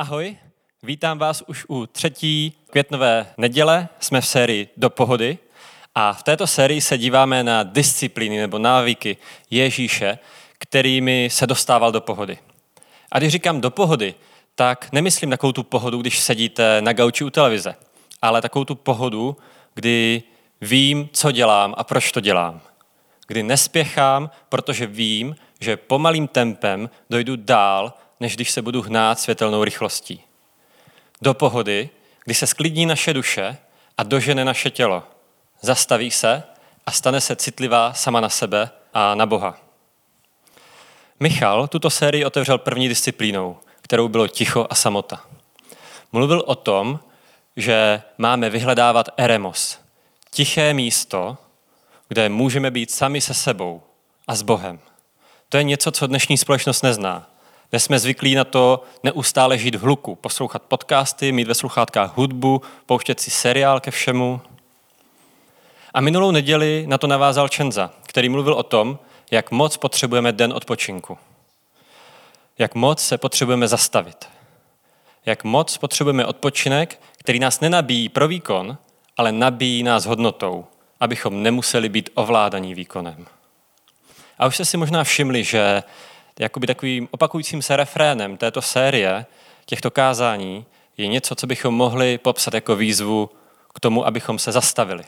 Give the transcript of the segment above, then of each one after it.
Ahoj, vítám vás už u třetí květnové neděle. Jsme v sérii Do pohody a v této sérii se díváme na disciplíny nebo návyky Ježíše, kterými se dostával do pohody. A když říkám do pohody, tak nemyslím takovou tu pohodu, když sedíte na gauči u televize, ale takovou tu pohodu, kdy vím, co dělám a proč to dělám. Kdy nespěchám, protože vím, že pomalým tempem dojdu dál, než když se budu hnát světelnou rychlostí. Do pohody, kdy se sklidní naše duše a dožene naše tělo. Zastaví se a stane se citlivá sama na sebe a na Boha. Michal tuto sérii otevřel první disciplínou, kterou bylo ticho a samota. Mluvil o tom, že máme vyhledávat eremos, tiché místo, kde můžeme být sami se sebou a s Bohem. To je něco, co dnešní společnost nezná. Dnes jsme zvyklí na to neustále žít v hluku, poslouchat podcasty, mít ve sluchátkách hudbu, pouštět si seriál ke všemu. A minulou neděli na to navázal Čenza, který mluvil o tom, jak moc potřebujeme den odpočinku. Jak moc se potřebujeme zastavit. Jak moc potřebujeme odpočinek, který nás nenabíjí pro výkon, ale nabíjí nás hodnotou, abychom nemuseli být ovládaní výkonem. A už jste si možná všimli, že jakoby takovým opakujícím se refrénem této série, těchto kázání, je něco, co bychom mohli popsat jako výzvu k tomu, abychom se zastavili.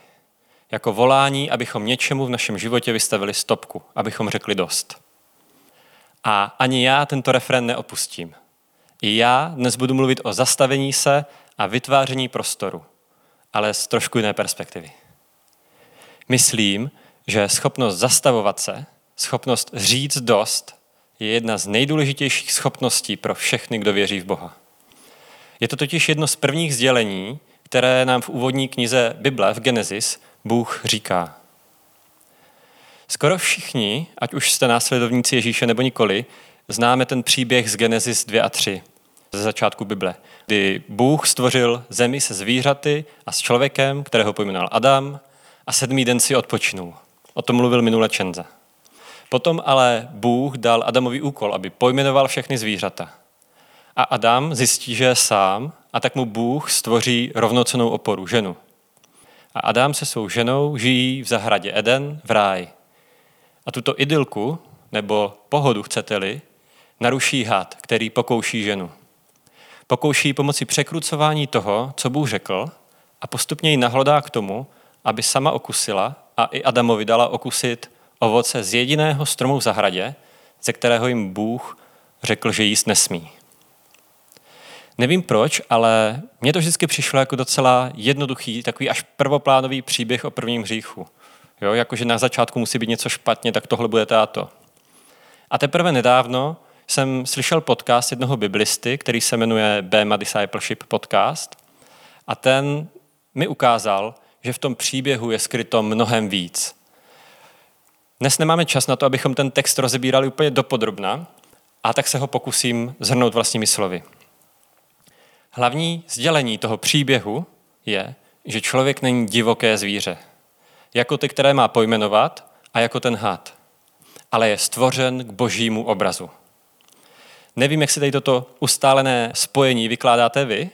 Jako volání, abychom něčemu v našem životě vystavili stopku, abychom řekli dost. A ani já tento refrén neopustím. I já dnes budu mluvit o zastavení se a vytváření prostoru, ale z trošku jiné perspektivy. Myslím, že schopnost zastavovat se, schopnost říct dost, je jedna z nejdůležitějších schopností pro všechny, kdo věří v Boha. Je to totiž jedno z prvních sdělení, které nám v úvodní knize Bible v Genesis Bůh říká. Skoro všichni, ať už jste následovníci Ježíše nebo nikoli, známe ten příběh z Genesis 2 a 3 ze začátku Bible, kdy Bůh stvořil zemi se zvířaty a s člověkem, kterého pojmenoval Adam, a sedmý den si odpočinul. O tom mluvil minule Čenza. Potom ale Bůh dal Adamovi úkol, aby pojmenoval všechny zvířata. A Adam zjistí, že je sám, a tak mu Bůh stvoří rovnocenou oporu, ženu. A Adam se svou ženou žijí v zahradě Eden v ráji. A tuto idylku, nebo pohodu chcete-li, naruší had, který pokouší ženu. Pokouší pomocí překrucování toho, co Bůh řekl, a postupně ji nahlodá k tomu, aby sama okusila a i Adamovi dala okusit ovoce z jediného stromu v zahradě, ze kterého jim Bůh řekl, že jíst nesmí. Nevím proč, ale mně to vždycky přišlo jako docela jednoduchý, takový až prvoplánový příběh o prvním hříchu. Jo, jakože na začátku musí být něco špatně, tak tohle bude táto. A teprve nedávno jsem slyšel podcast jednoho biblisty, který se jmenuje Bema Discipleship Podcast. A ten mi ukázal, že v tom příběhu je skryto mnohem víc. Dnes nemáme čas na to, abychom ten text rozebírali úplně dopodrobna, a tak se ho pokusím zhrnout vlastními slovy. Hlavní sdělení toho příběhu je, že člověk není divoké zvíře, jako ty, které má pojmenovat a jako ten had, ale je stvořen k božímu obrazu. Nevím, jak si tady toto ustálené spojení vykládáte vy,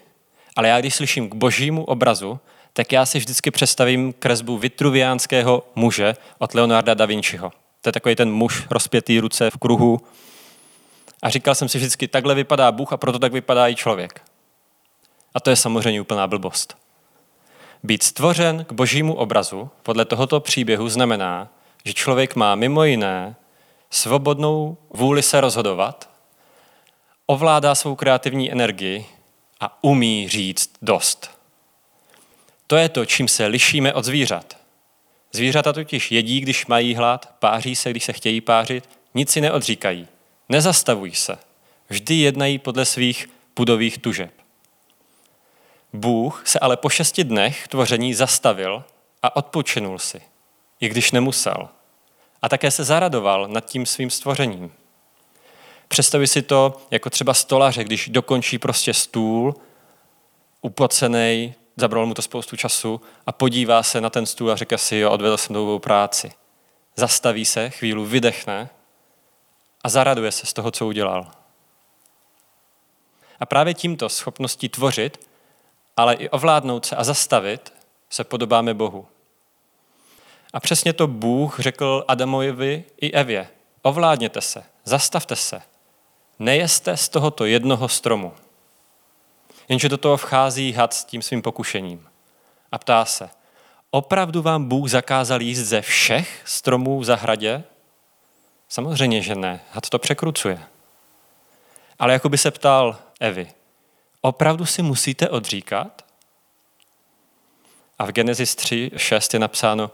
ale já když slyším k božímu obrazu, tak já si vždycky představím kresbu vitruviánského muže od Leonarda da Vinciho. To je takový ten muž rozpětý ruce v kruhu. A říkal jsem si vždycky, takhle vypadá Bůh a proto tak vypadá i člověk. A to je samozřejmě úplná blbost. Být stvořen k božímu obrazu podle tohoto příběhu znamená, že člověk má mimo jiné svobodnou vůli se rozhodovat, ovládá svou kreativní energii a umí říct dost. To je to, čím se lišíme od zvířat. Zvířata totiž jedí, když mají hlad, páří se, když se chtějí pářit, nic si neodříkají, nezastavují se, vždy jednají podle svých pudových tužeb. Bůh se ale po šesti dnech tvoření zastavil a odpočinul si, i když nemusel. A také se zaradoval nad tím svým stvořením. Představi si to jako třeba stolaře, když dokončí prostě stůl, upocený, zabralo mu to spoustu času a podívá se na ten stůl a říká si, jo, odvedl jsem dlouhou práci. Zastaví se, chvíli vydechne a zaraduje se z toho, co udělal. A právě tímto schopností tvořit, ale i ovládnout se a zastavit, se podobáme Bohu. A přesně to Bůh řekl Adamovi i Evě. Ovládněte se, zastavte se, nejeste z tohoto jednoho stromu. Jenže do toho vchází had s tím svým pokušením a ptá se, opravdu vám Bůh zakázal jíst ze všech stromů v zahradě? Samozřejmě, že ne. Had to překrucuje. Ale jako by se ptal Evy, opravdu si musíte odříkat? A v Genesis 3, 6 je napsáno,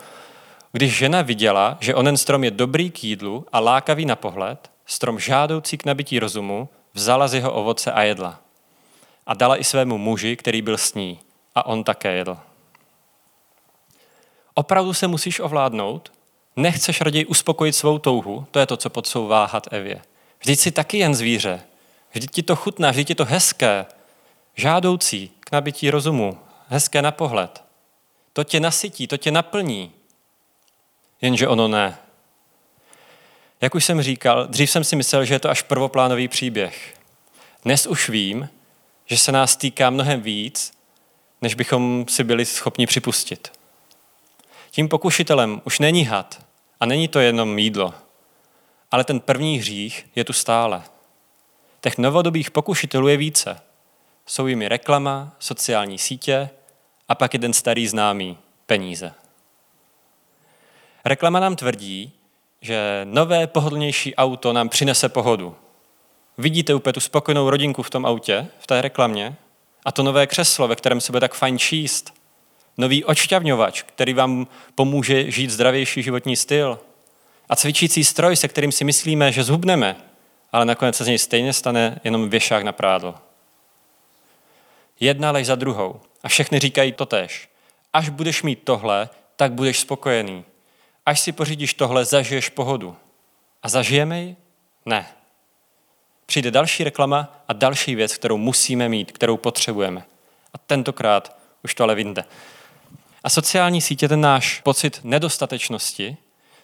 když žena viděla, že onen strom je dobrý k jídlu a lákavý na pohled, strom žádoucí k nabití rozumu, vzala z jeho ovoce a jedla. A dala i svému muži, který byl s ní. A on také jedl. Opravdu se musíš ovládnout? Nechceš raději uspokojit svou touhu? To je to, co podsouvá had Evě. Vždyť jsi taky jen zvíře. Vždyť ti to chutná, vždyť je to hezké, žádoucí k nabití rozumu, hezké na pohled. To tě nasytí, to tě naplní. Jenže ono ne. Jak už jsem říkal, dřív jsem si myslel, že je to až prvoplánový příběh. Dnes už vím, že se nás týká mnohem víc, než bychom si byli schopni připustit. Tím pokušitelem už není had a není to jenom mídlo, ale ten první hřích je tu stále. Těch novodobých pokušitelů je více. Jsou jimi reklama, sociální sítě a pak jeden starý známý – peníze. Reklama nám tvrdí, že nové pohodlnější auto nám přinese pohodu. Vidíte úplně tu spokojenou rodinku v tom autě, v té reklamě, a to nové křeslo, ve kterém se bude tak fajn číst. Nový očťavňovač, který vám pomůže žít zdravější životní styl. A cvičící stroj, se kterým si myslíme, že zhubneme, ale nakonec se z něj stejně stane jenom věšák na prádlo. Jedna lež za druhou. A všechny říkají to tež. Až budeš mít tohle, tak budeš spokojený. Až si pořídíš tohle, zažiješ pohodu. A zažijeme ji? Ne. Přijde další reklama a další věc, kterou musíme mít, kterou potřebujeme. A tentokrát už to ale vyjde. A sociální sítě ten náš pocit nedostatečnosti,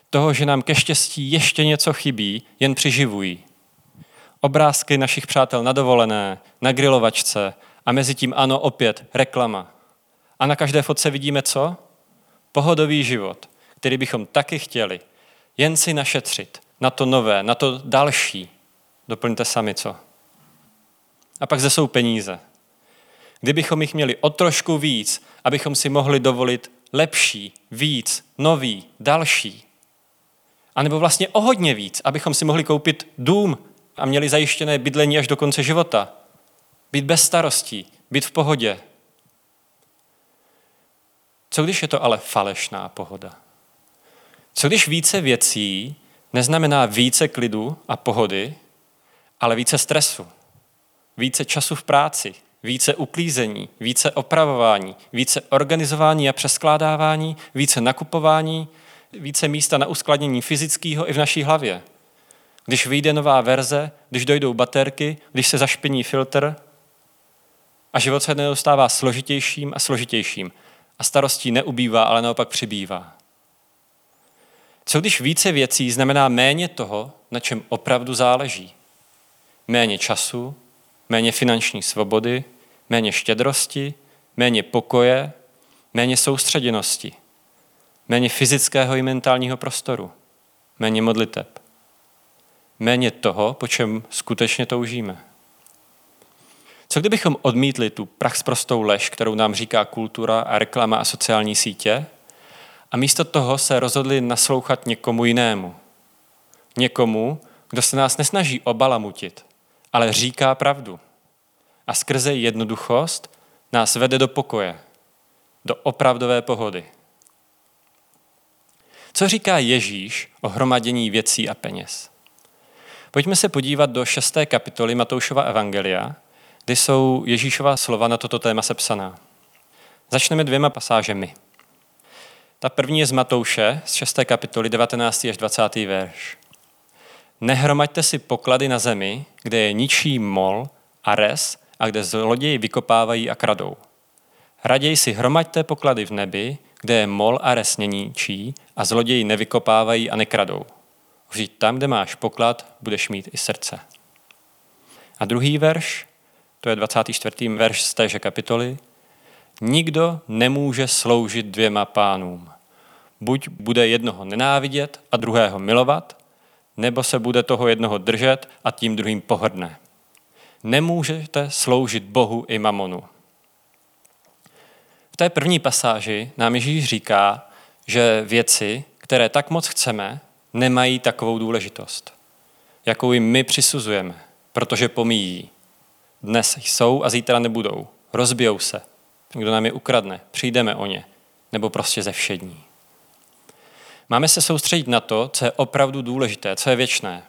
toho, že nám ke štěstí ještě něco chybí, jen přiživují. Obrázky našich přátel na dovolené, na grilovačce a mezi tím ano, opět reklama. A na každé fotce vidíme co? Pohodový život, který bychom taky chtěli. Jen si našetřit na to nové, na to další. Doplňte sami co. A pak zde jsou peníze. Kdybychom jich měli o trošku víc, abychom si mohli dovolit lepší, víc, nový, další. A nebo vlastně o hodně víc, abychom si mohli koupit dům a měli zajištěné bydlení až do konce života. Být bez starostí, být v pohodě. Co když je to ale falešná pohoda? Co když více věcí neznamená více klidu a pohody, ale více stresu, více času v práci, více uklízení, více opravování, více organizování a přeskládávání, více nakupování, více místa na uskladnění fyzického i v naší hlavě. Když vyjde nová verze, když dojdou baterky, když se zašpiní filtr a život se nedostává složitějším a složitějším a starostí neubývá, ale naopak přibývá. Co když více věcí znamená méně toho, na čem opravdu záleží? Méně času, méně finanční svobody, méně štědrosti, méně pokoje, méně soustředěnosti, méně fyzického i mentálního prostoru, méně modliteb, méně toho, po čem skutečně toužíme. Co kdybychom odmítli tu prostou lež, kterou nám říká kultura a reklama a sociální sítě, a místo toho se rozhodli naslouchat někomu jinému. Někomu, kdo se nás nesnaží obalamutit, ale říká pravdu. A skrze jednoduchost nás vede do pokoje, do opravdové pohody. Co říká Ježíš o hromadění věcí a peněz? Pojďme se podívat do šesté kapitoly Matoušova Evangelia, kde jsou Ježíšova slova na toto téma sepsaná. Začneme dvěma pasážemi. Ta první je z Matouše, z 6. kapitoly 19. až 20. verš. Nehromaďte si poklady na zemi, kde je ničí mol a res a kde zloději vykopávají a kradou. Raději si hromaďte poklady v nebi, kde je mol a res neníčí a zloději nevykopávají a nekradou. Vždyť tam, kde máš poklad, budeš mít i srdce. A druhý verš. to je 24. verš z téže kapitoly, nikdo nemůže sloužit dvěma pánům. Buď bude jednoho nenávidět a druhého milovat, nebo se bude toho jednoho držet a tím druhým pohrdne. Nemůžete sloužit Bohu i mamonu. V té první pasáži nám Ježíš říká, že věci, které tak moc chceme, nemají takovou důležitost, jakou jim my přisuzujeme, protože pomíjí. Dnes jsou a zítra nebudou. Rozbijou se. Kdo nám je ukradne, přijdeme o ně. Nebo prostě ze všední. Máme se soustředit na to, co je opravdu důležité, co je věčné.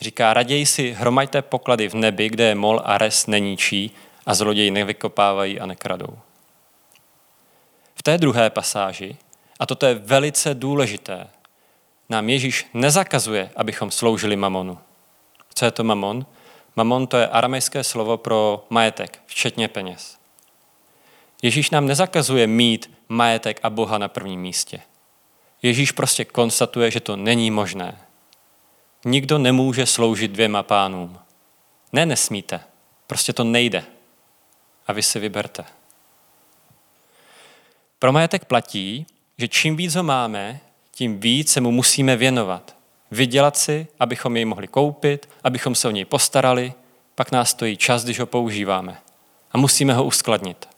Říká, raději si hromaďte poklady v nebi, kde je mol a res neníčí a zloději nevykopávají a nekradou. V té druhé pasáži, a toto je velice důležité, nám Ježíš nezakazuje, abychom sloužili mamonu. Co je to mamon? Mamon to je aramejské slovo pro majetek, včetně peněz. Ježíš nám nezakazuje mít majetek a Boha na prvním místě. Ježíš prostě konstatuje, že to není možné. Nikdo nemůže sloužit dvěma pánům. Ne, nesmíte. Prostě to nejde. A vy si vyberte. Pro majetek platí, že čím víc ho máme, tím víc se mu musíme věnovat. Vydělat si, abychom jej mohli koupit, abychom se o něj postarali, pak nás stojí čas, když ho používáme. A musíme ho uskladnit.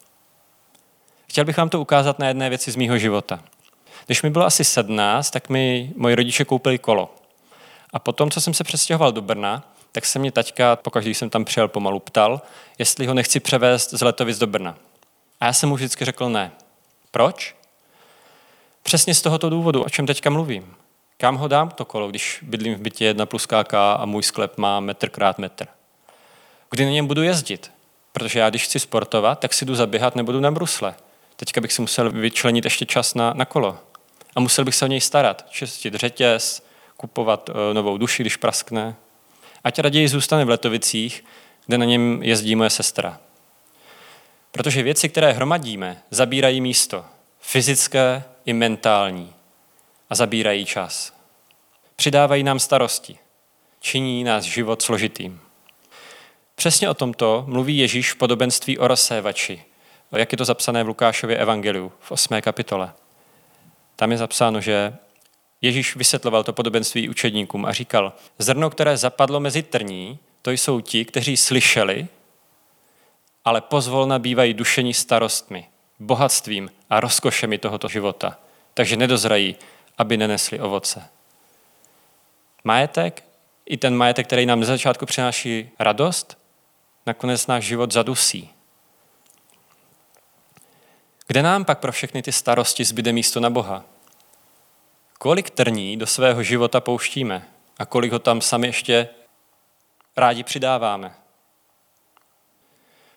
Chtěl bych vám to ukázat na jedné věci z mýho života. Když mi bylo asi 17, tak mi moji rodiče koupili kolo. A potom, co jsem se přestěhoval do Brna, tak se mě taťka, pokaždé jsem tam přijel pomalu, ptal, jestli ho nechci převést z Letovic do Brna. A já jsem mu vždycky řekl ne. Proč? Přesně z tohoto důvodu, o čem teďka mluvím. Kam ho dám to kolo, když bydlím v bytě jedna plus KK a můj sklep má metr krát metr? Kdy na něm budu jezdit? Protože já, když chci sportovat, tak si jdu zaběhat, nebudu na brusle. Teďka bych si musel vyčlenit ještě čas na, na kolo. A musel bych se o něj starat. Čistit řetěz, kupovat uh, novou duši, když praskne. Ať raději zůstane v Letovicích, kde na něm jezdí moje sestra. Protože věci, které hromadíme, zabírají místo. Fyzické i mentální. A zabírají čas. Přidávají nám starosti. Činí nás život složitým. Přesně o tomto mluví Ježíš v podobenství o rozsévači, jak je to zapsané v Lukášově evangeliu v 8. kapitole. Tam je zapsáno, že Ježíš vysvětloval to podobenství učedníkům a říkal, zrno, které zapadlo mezi trní, to jsou ti, kteří slyšeli, ale pozvolna bývají dušení starostmi, bohatstvím a rozkošemi tohoto života. Takže nedozrají, aby nenesli ovoce. Majetek, i ten majetek, který nám na začátku přináší radost, nakonec náš život zadusí. Kde nám pak pro všechny ty starosti zbyde místo na Boha? Kolik trní do svého života pouštíme a kolik ho tam sami ještě rádi přidáváme?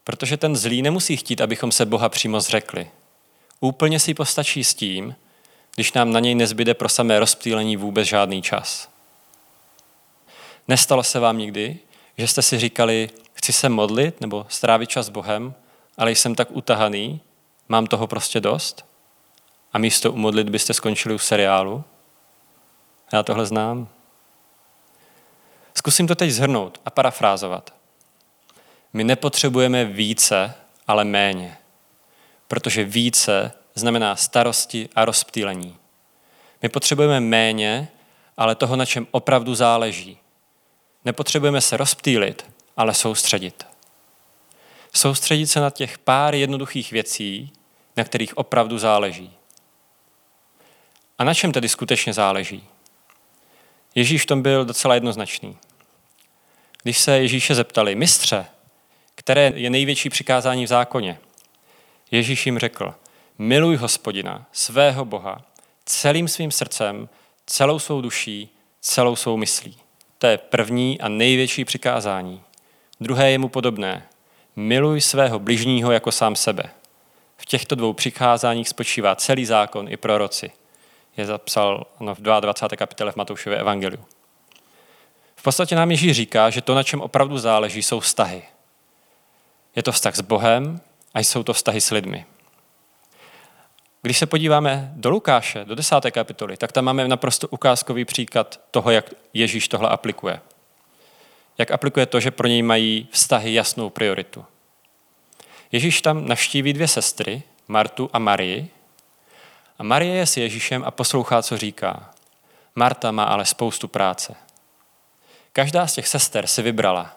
Protože ten zlý nemusí chtít, abychom se Boha přímo zřekli. Úplně si postačí s tím, když nám na něj nezbyde pro samé rozptýlení vůbec žádný čas. Nestalo se vám nikdy, že jste si říkali, chci se modlit nebo strávit čas s Bohem, ale jsem tak utahaný, mám toho prostě dost? A místo u modlit byste skončili u seriálu? Já tohle znám. Zkusím to teď zhrnout a parafrázovat. My nepotřebujeme více, ale méně. Protože více znamená starosti a rozptýlení. My potřebujeme méně, ale toho, na čem opravdu záleží. Nepotřebujeme se rozptýlit, ale soustředit. Soustředit se na těch pár jednoduchých věcí, na kterých opravdu záleží. A na čem tedy skutečně záleží? Ježíš v tom byl docela jednoznačný. Když se Ježíše zeptali, mistře, které je největší přikázání v zákoně, Ježíš jim řekl, miluj hospodina, svého Boha, celým svým srdcem, celou svou duší, celou svou myslí. To je první a největší přikázání. Druhé je mu podobné. Miluj svého bližního jako sám sebe. V těchto dvou přikázáních spočívá celý zákon i proroci. Je zapsal no, v 22. kapitole v Matoušově evangeliu. V podstatě nám Ježíš říká, že to, na čem opravdu záleží, jsou vztahy. Je to vztah s Bohem a jsou to vztahy s lidmi. Když se podíváme do Lukáše, do desáté kapitoly, tak tam máme naprosto ukázkový příklad toho, jak Ježíš tohle aplikuje. jak aplikuje to, že pro něj mají vztahy jasnou prioritu. Ježíš tam navštíví dvě sestry, Martu a Marii. A Marie je s Ježíšem a poslouchá, co říká. Marta má ale spoustu práce. Každá z těch sester si vybrala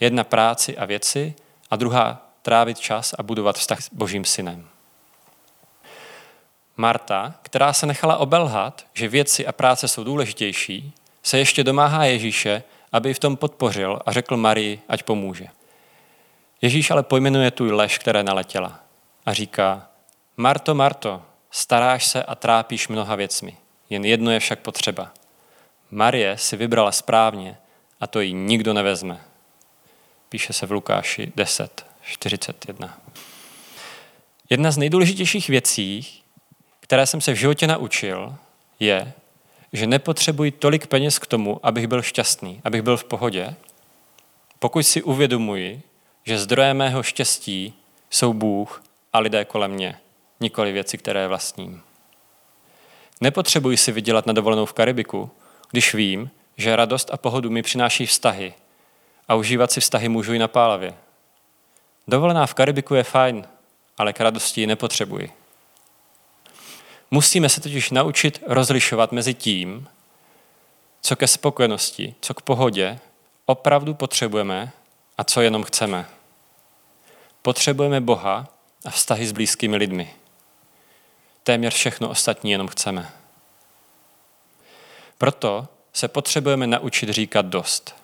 jedna práci a věci a druhá trávit čas a budovat vztah s Božím synem. Marta, která se nechala obelhat, že věci a práce jsou důležitější, se ještě domáhá Ježíše, aby v tom podpořil a řekl Marii, ať pomůže. Ježíš ale pojmenuje tu lež, které naletěla a říká, Marto, Marto, staráš se a trápíš mnoha věcmi, jen jedno je však potřeba. Marie si vybrala správně a to jí nikdo nevezme. Píše se v Lukáši 10, 41. Jedna z nejdůležitějších věcí, které jsem se v životě naučil, je, že nepotřebuji tolik peněz k tomu, abych byl šťastný, abych byl v pohodě, pokud si uvědomuji, že zdrojem mého štěstí jsou Bůh a lidé kolem mě, nikoli věci, které vlastním. Nepotřebuji si vydělat na dovolenou v Karibiku, když vím, že radost a pohodu mi přináší vztahy a užívat si vztahy můžu i na pálavě. Dovolená v Karibiku je fajn, ale k radosti ji nepotřebuji. Musíme se totiž naučit rozlišovat mezi tím, co ke spokojenosti, co k pohodě opravdu potřebujeme a co jenom chceme. Potřebujeme Boha a vztahy s blízkými lidmi. Téměř všechno ostatní jenom chceme. Proto se potřebujeme naučit říkat dost.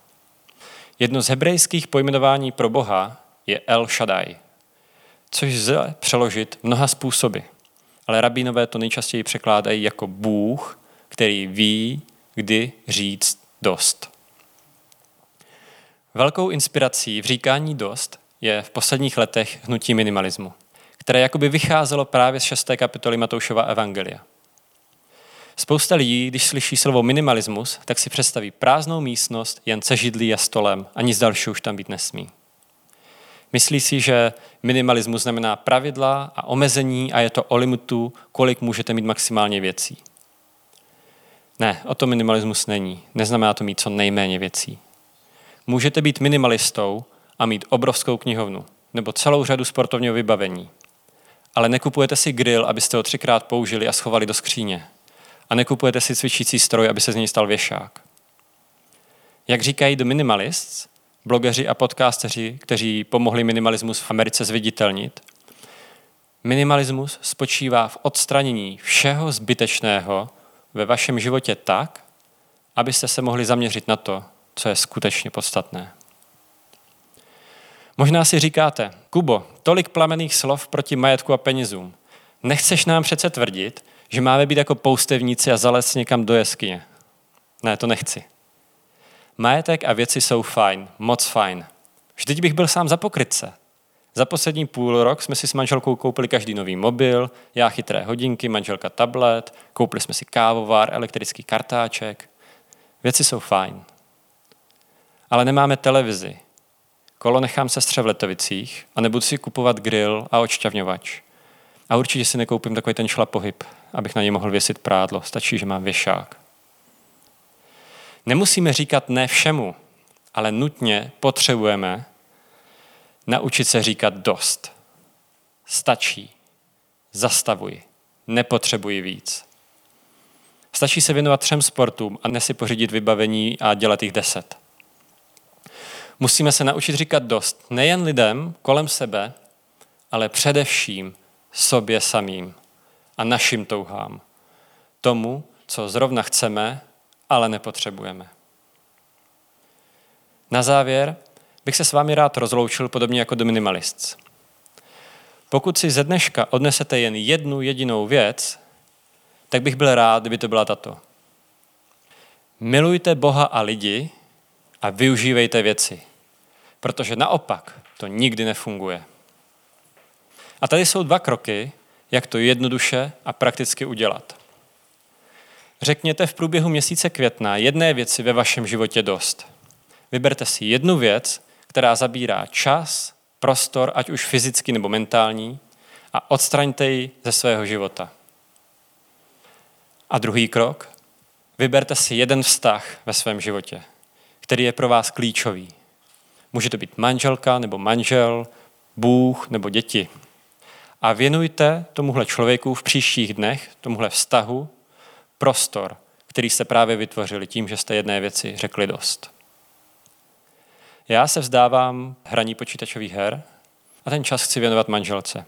Jedno z hebrejských pojmenování pro Boha je El Shaddai, což lze přeložit mnoha způsoby. Ale rabínové to nejčastěji překládají jako Bůh, který ví, kdy říct dost. Velkou inspirací v říkání dost je v posledních letech hnutí minimalismu, které jakoby vycházelo právě z 6. kapitoly Matoušova Evangelia. Spousta lidí, když slyší slovo minimalismus, tak si představí prázdnou místnost, jen se židlí a stolem a nic dalšího už tam být nesmí. Myslí si, že minimalismus znamená pravidla a omezení a je to o limitu, kolik můžete mít maximálně věcí. Ne, o to minimalismus není. Neznamená to mít co nejméně věcí. Můžete být minimalistou a mít obrovskou knihovnu nebo celou řadu sportovního vybavení. Ale nekupujete si grill, abyste ho třikrát použili a schovali do skříně. A nekupujete si cvičící stroj, aby se z něj stal věšák. Jak říkají The Minimalists, blogeři a podcasteři, kteří pomohli minimalismus v Americe zviditelnit, minimalismus spočívá v odstranění všeho zbytečného ve vašem životě tak, abyste se mohli zaměřit na to, co je skutečně podstatné. Možná si říkáte, Kubo, tolik plamených slov proti majetku a penězům. Nechceš nám přece tvrdit, že máme být jako poustevníci a zalez někam do jeskyně. Ne, to nechci. Majetek a věci jsou fajn, moc fajn. Vždyť bych byl sám za pokrytce. Za poslední půl rok jsme si s manželkou koupili každý nový mobil, já chytré hodinky, manželka tablet, koupili jsme si kávovár, elektrický kartáček. Věci jsou fajn. Ale nemáme televizi. Kolo nechám sestře v Letovicích a nebudu si kupovat grill a odšťavňovač. A určitě si nekoupím takový ten šlapohyb, abych na něj mohl věsit prádlo. Stačí, že mám věšák. Nemusíme říkat ne všemu, ale nutně potřebujeme naučit se říkat dost. Stačí. Zastavuji. Nepotřebuji víc. Stačí se věnovat třem sportům a ne si pořídit vybavení a dělat jich deset. Musíme se naučit říkat dost nejen lidem kolem sebe, ale především sobě samým a našim touhám. Tomu, co zrovna chceme ale nepotřebujeme. Na závěr bych se s vámi rád rozloučil podobně jako do minimalist. Pokud si ze dneška odnesete jen jednu jedinou věc, tak bych byl rád, kdyby to byla tato. Milujte Boha a lidi a využívejte věci, protože naopak to nikdy nefunguje. A tady jsou dva kroky, jak to jednoduše a prakticky udělat. Řekněte v průběhu měsíce května jedné věci ve vašem životě dost. Vyberte si jednu věc, která zabírá čas, prostor, ať už fyzický nebo mentální, a odstraňte ji ze svého života. A druhý krok, vyberte si jeden vztah ve svém životě, který je pro vás klíčový. Může to být manželka nebo manžel, Bůh nebo děti. A věnujte tomuhle člověku v příštích dnech, tomuhle vztahu, prostor, který se právě vytvořili tím, že jste jedné věci řekli dost. Já se vzdávám hraní počítačových her a ten čas chci věnovat manželce.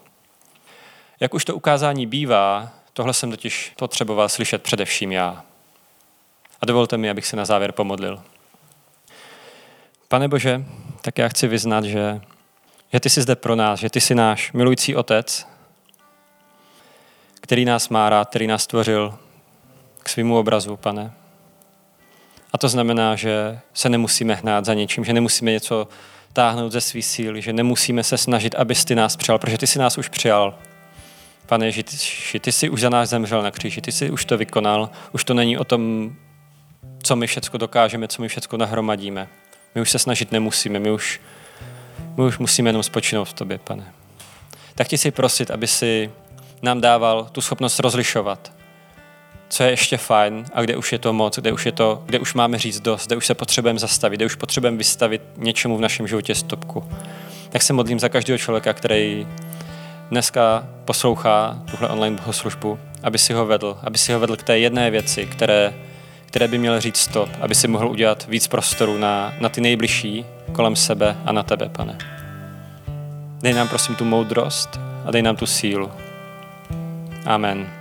Jak už to ukázání bývá, tohle jsem totiž potřeboval slyšet především já. A dovolte mi, abych se na závěr pomodlil. Pane Bože, tak já chci vyznat, že, že ty jsi zde pro nás, že ty jsi náš milující otec, který nás má rád, který nás stvořil k svýmu obrazu, pane. A to znamená, že se nemusíme hnát za něčím, že nemusíme něco táhnout ze svý síly, že nemusíme se snažit, abys ty nás přijal, protože ty si nás už přijal. Pane Ježíši, ty jsi už za nás zemřel na kříži, ty jsi už to vykonal, už to není o tom, co my všecko dokážeme, co my všecko nahromadíme. My už se snažit nemusíme, my už, my už musíme jenom spočinout v tobě, pane. Tak ti si prosit, aby si nám dával tu schopnost rozlišovat, co je ještě fajn a kde už je to moc, kde už, je to, kde už máme říct dost, kde už se potřebujeme zastavit, kde už potřebujeme vystavit něčemu v našem životě stopku. Tak se modlím za každého člověka, který dneska poslouchá tuhle online bohoslužbu, aby si ho vedl, aby si ho vedl k té jedné věci, které, které by měl říct stop, aby si mohl udělat víc prostoru na, na ty nejbližší kolem sebe a na tebe, pane. Dej nám prosím tu moudrost a dej nám tu sílu. Amen.